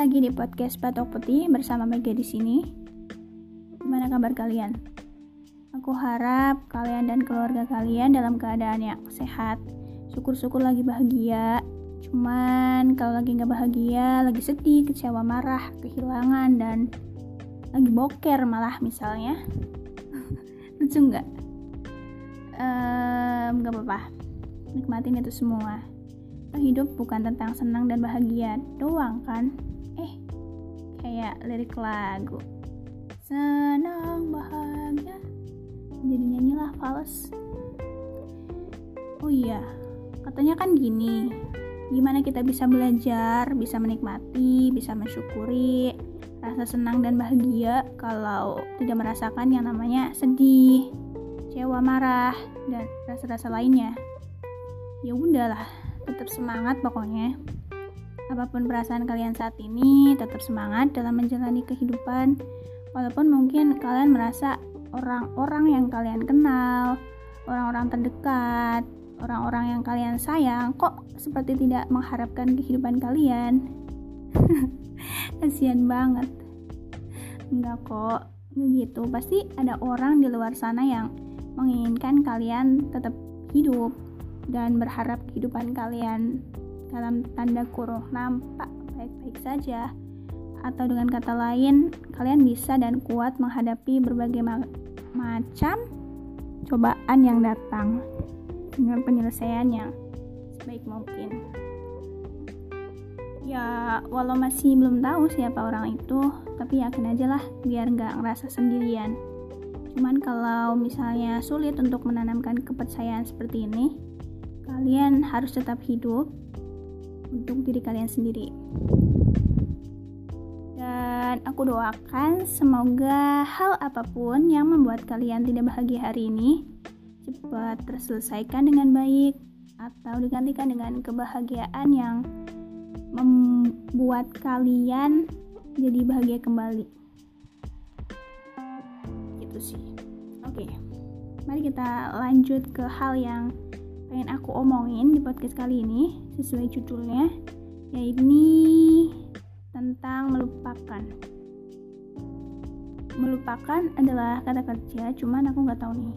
lagi di podcast Batok Putih bersama Mega di sini. Gimana kabar kalian? Aku harap kalian dan keluarga kalian dalam keadaan yang sehat. Syukur-syukur lagi bahagia. Cuman kalau lagi nggak bahagia, lagi sedih, kecewa, marah, kehilangan dan lagi boker malah misalnya. Lucu nggak? Ehm, nggak apa-apa. Nikmatin itu semua hidup bukan tentang senang dan bahagia doang kan kayak lirik lagu. Senang bahagia. Jadi nyanyilah fals. Oh iya katanya kan gini. Gimana kita bisa belajar bisa menikmati bisa mensyukuri rasa senang dan bahagia kalau tidak merasakan yang namanya sedih kecewa marah dan rasa-rasa lainnya. Ya udahlah tetap semangat pokoknya. Apa pun perasaan kalian saat ini, tetap semangat dalam menjalani kehidupan. Walaupun mungkin kalian merasa orang-orang yang kalian kenal, orang-orang terdekat, orang-orang yang kalian sayang kok seperti tidak mengharapkan kehidupan kalian. Kasihan banget. Enggak kok, begitu. Pasti ada orang di luar sana yang menginginkan kalian tetap hidup dan berharap kehidupan kalian dalam tanda kurung nampak baik-baik saja. Atau dengan kata lain kalian bisa dan kuat menghadapi berbagai ma macam cobaan yang datang dengan penyelesaian yang sebaik mungkin. Ya walau masih belum tahu siapa orang itu tapi yakin aja lah biar nggak ngerasa sendirian. Cuman kalau misalnya sulit untuk menanamkan kepercayaan seperti ini kalian harus tetap hidup untuk diri kalian sendiri. Dan aku doakan semoga hal apa pun yang membuat kalian tidak bahagia hari ini cepat terselesaikan dengan baik atau digantikan dengan kebahagiaan yang membuat kalian jadi bahagia kembali. Gitu sih. Oke. Mari kita lanjut ke hal yang pengen aku omongin di podcast kali ini sesuai judulnya yaitu tentang melupakan. Melupakan adalah kata kerja cuman aku nggak tahu nih.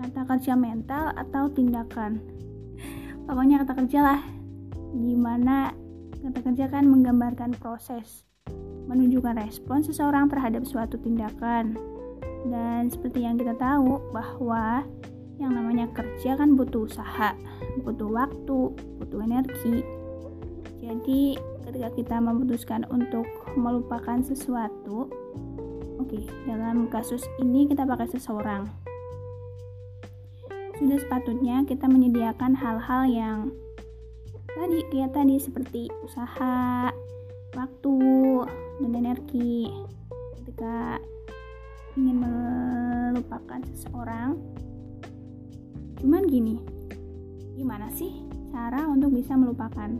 Kata kerja mental atau tindakan? Pokoknya kata kerja lah. Gimana kata kerja kan menggambarkan proses menunjukkan respon seseorang terhadap suatu tindakan. Dan seperti yang kita tahu bahwa yang namanya kerja kan butuh usaha, butuh waktu, butuh energi. Jadi, ketika kita memutuskan untuk melupakan sesuatu, oke, okay, dalam kasus ini kita pakai seseorang. Sudah sepatutnya kita menyediakan hal-hal yang tadi kayak tadi seperti usaha, waktu, dan energi. Ketika ingin melupakan seseorang, Cuman gini, gimana sih cara untuk bisa melupakan?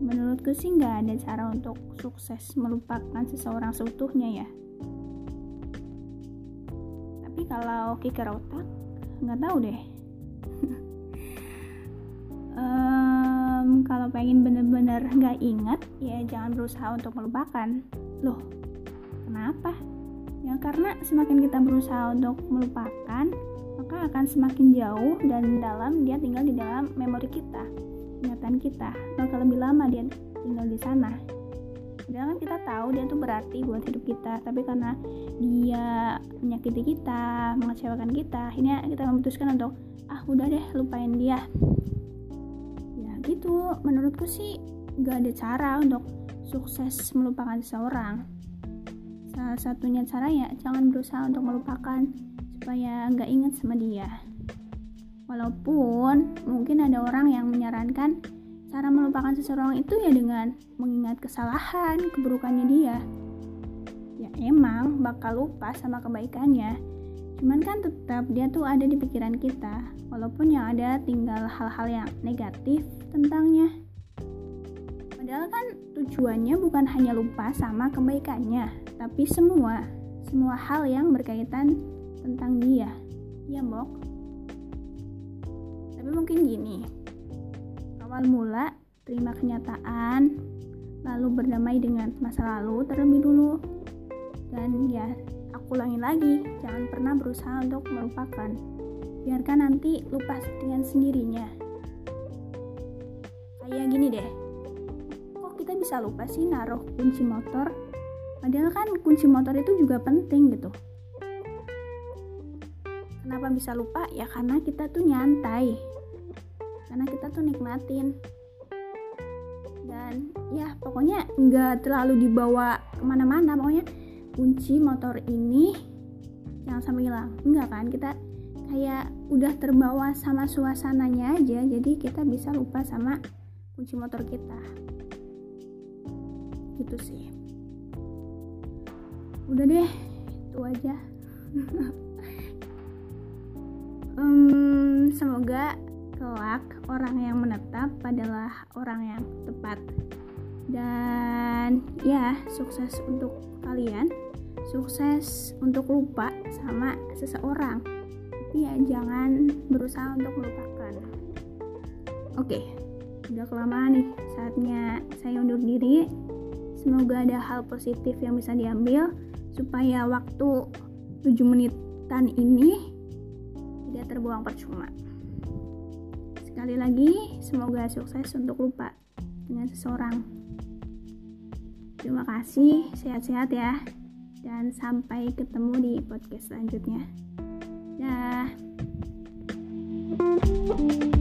Menurutku sih nggak ada cara untuk sukses melupakan seseorang seutuhnya ya. Tapi kalau kiker otak, nggak tahu deh. um, kalau pengen bener-bener nggak ingat, ya jangan berusaha untuk melupakan. Loh, kenapa? Ya karena semakin kita berusaha untuk melupakan, maka akan semakin jauh dan dalam dia tinggal di dalam memori kita ingatan kita. Bakal lebih lama dia tinggal di sana. Padahal kan kita tahu dia tuh berarti buat hidup kita Tapi karena dia menyakiti kita, mengecewakan kita Akhirnya kita memutuskan untuk Ah udah deh lupain dia. Ya gitu, menurutku sih gak ada cara untuk sukses melupakan seseorang. Salah satunya cara ya jangan berusaha untuk melupakan supaya nggak ingat sama dia. Walaupun mungkin ada orang yang menyarankan cara melupakan seseorang itu ya dengan mengingat kesalahan, keburukannya dia. Ya emang bakal lupa sama kebaikannya. Cuman kan tetap dia tuh ada di pikiran kita, walaupun yang ada tinggal hal-hal yang negatif tentangnya. Padahal kan tujuannya bukan hanya lupa sama kebaikannya, tapi semua, semua hal yang berkaitan tentang dia. Ya Mok. Tapi mungkin gini awal mula terima kenyataan lalu berdamai dengan masa lalu terlebih dulu. Dan ya aku ulangin lagi jangan pernah berusaha untuk melupakan. Biarkan nanti lupa dengan sendirinya. Kayak gini deh. Kok kita bisa lupa sih naruh kunci motor? Padahal kan kunci motor itu juga penting gitu kenapa bisa lupa? Ya karena kita tuh nyantai. Karena kita tuh nikmatin. Dan ya pokoknya nggak terlalu dibawa ke mana-mana. Pokoknya kunci motor ini jangan sampai hilang. Enggak kan? Kita kayak udah terbawa sama suasananya aja. Jadi kita bisa lupa sama kunci motor kita. Gitu sih. Udah deh itu aja semoga kelak orang yang menetap adalah orang yang tepat. Dan ya sukses untuk kalian. Sukses untuk lupa sama seseorang. Tapi ya jangan berusaha untuk melupakan. Oke udah kelamaan nih saatnya saya undur diri. Semoga ada hal positif yang bisa diambil supaya waktu 7 menitan ini tidak terbuang percuma Sekali lagi, semoga sukses untuk lupa dengan seseorang. Terima kasih, sehat-sehat ya. Dan sampai ketemu di podcast selanjutnya. Dah. thank you